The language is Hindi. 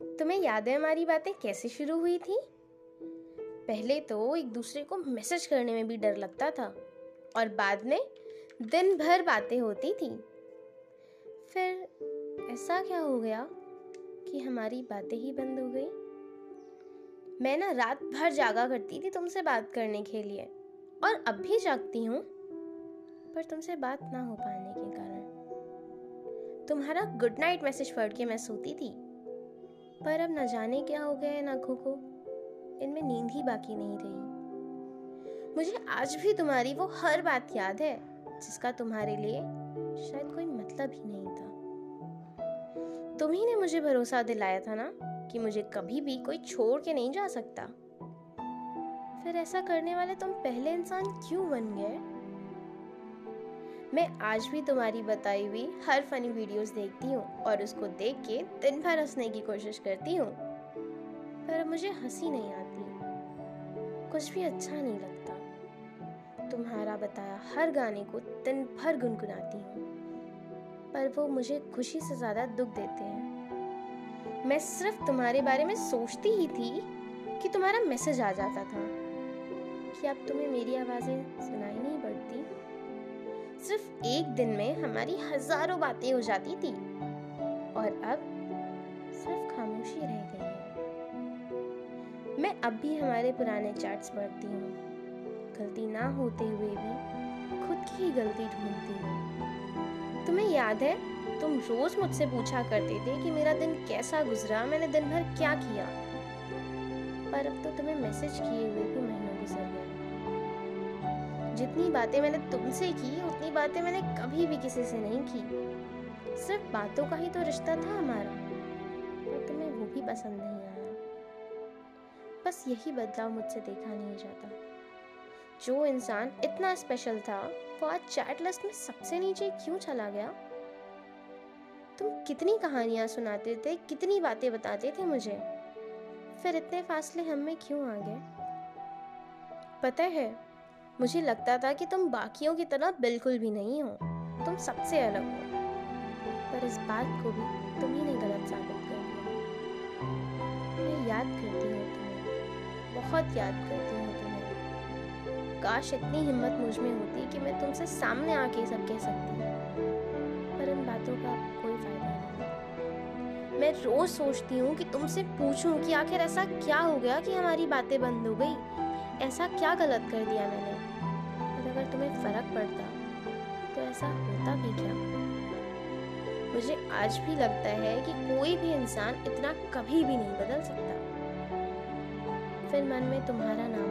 तुम्हें याद है हमारी बातें कैसे शुरू हुई थी? पहले तो एक दूसरे को मैसेज करने में भी डर लगता था और बाद में दिन भर बातें होती थी। फिर ऐसा क्या हो गया कि हमारी बातें ही बंद हो गई? मैं ना रात भर जागा करती थी तुमसे बात करने के लिए और अब भी जागती हूँ, पर तुमसे बात ना हो पाने के कारण। तुम्हारा गुड नाइट मैसेज पढ़ के मैं सोती थी। पर अब न जाने क्या हो गया है आँखों को। इनमें नींद ही बाकी नहीं रही। मुझे आज भी तुम्हारी वो हर बात याद है, जिसका तुम्हारे लिए शायद कोई मतलब ही नहीं था। तुम ही ने मुझे भरोसा दिलाया था ना, कि मुझे कभी भी कोई छोड़ के नहीं जा सकता। फिर ऐसा करने वाले तुम पहले इंसान क्यों बन गए? मैं आज भी तुम्हारी बताई हुई हर फनी वीडियोस देखती हूँ और उसको देख के दिन भर हंसने की कोशिश करती हूँ। पर मुझे हँसी नहीं आती। कुछ भी अच्छा नहीं लगता। तुम्हारा बताया हर गाने को दिन भर गुनगुनाती हूँ। पर वो मुझे खुशी से ज़्यादा दुख देते हैं। मैं सिर्फ़ तुम्हारे बारे में सोचती ही थी कि तुम्हारा मैसेज आ जाता था। कि अब तुम्हें मेरी आवाज़ें सुनाई नहीं पड़ती। सिर्फ़ एक दिन में हमारी हज़ारों बातें हो जाती थी। और अब सिर्फ़ खामोशी रह गई है। मैं अब भी हमारे पुराने चैट्स पढ़ती हूँ। गलती ना होते हुए भी खुद की ही गलती ढूंढती हूँ। तुम्हें याद है, तुम रोज मुझसे पूछा करते थे कि मेरा दिन कैसा गुजरा, मैंने दिन भर क्या किया? पर अब तो तुम्हें मैसेज किए हुए भी महीनों गुजर गए। जितनी बातें मैंने तुमसे की, उतनी बातें मैंने कभी भी किसी से नहीं की। सिर्फ़ बातों का ही तो रिश्ता था हमारा। पर तुम्हें वो भी पसंद नहीं आया। बस यही बदलाव मुझसे देखा नहीं जाता। जो इंसान इतना स्पेशल था, वो आज चैट लिस्ट में सबसे नीचे क्यों चला गया? तुम कितनी कहानियाँ सुनाते थे, कितनी बातें बताते थे मुझे? फिर इतने फासले हम में क्यों आ गए? पता है मुझे लगता था कि तुम बाकियों की तरह बिल्कुल भी नहीं हो। तुम सबसे अलग हो। पर इस बात को भी तुम ही ने गलत साबित कर दिया। मैं याद करती हूँ तुम्हें। बहुत याद करती हूँ तुम्हें। काश इतनी हिम्मत मुझमें होती कि मैं तुमसे सामने आके सब कह सकती। पर इन बातों का कोई फ़ायदा नहीं। मैं रोज सोचती हूँ कि तुमसे पूछूँ कि आखिर ऐसा क्या हो गया कि हमारी बातें बंद हो गई? ऐसा क्या गलत कर दिया मैंने? ऐसा होता भी क्या? मुझे आज भी लगता है कि कोई भी इंसान इतना कभी भी नहीं बदल सकता। फिर मन में तुम्हारा नाम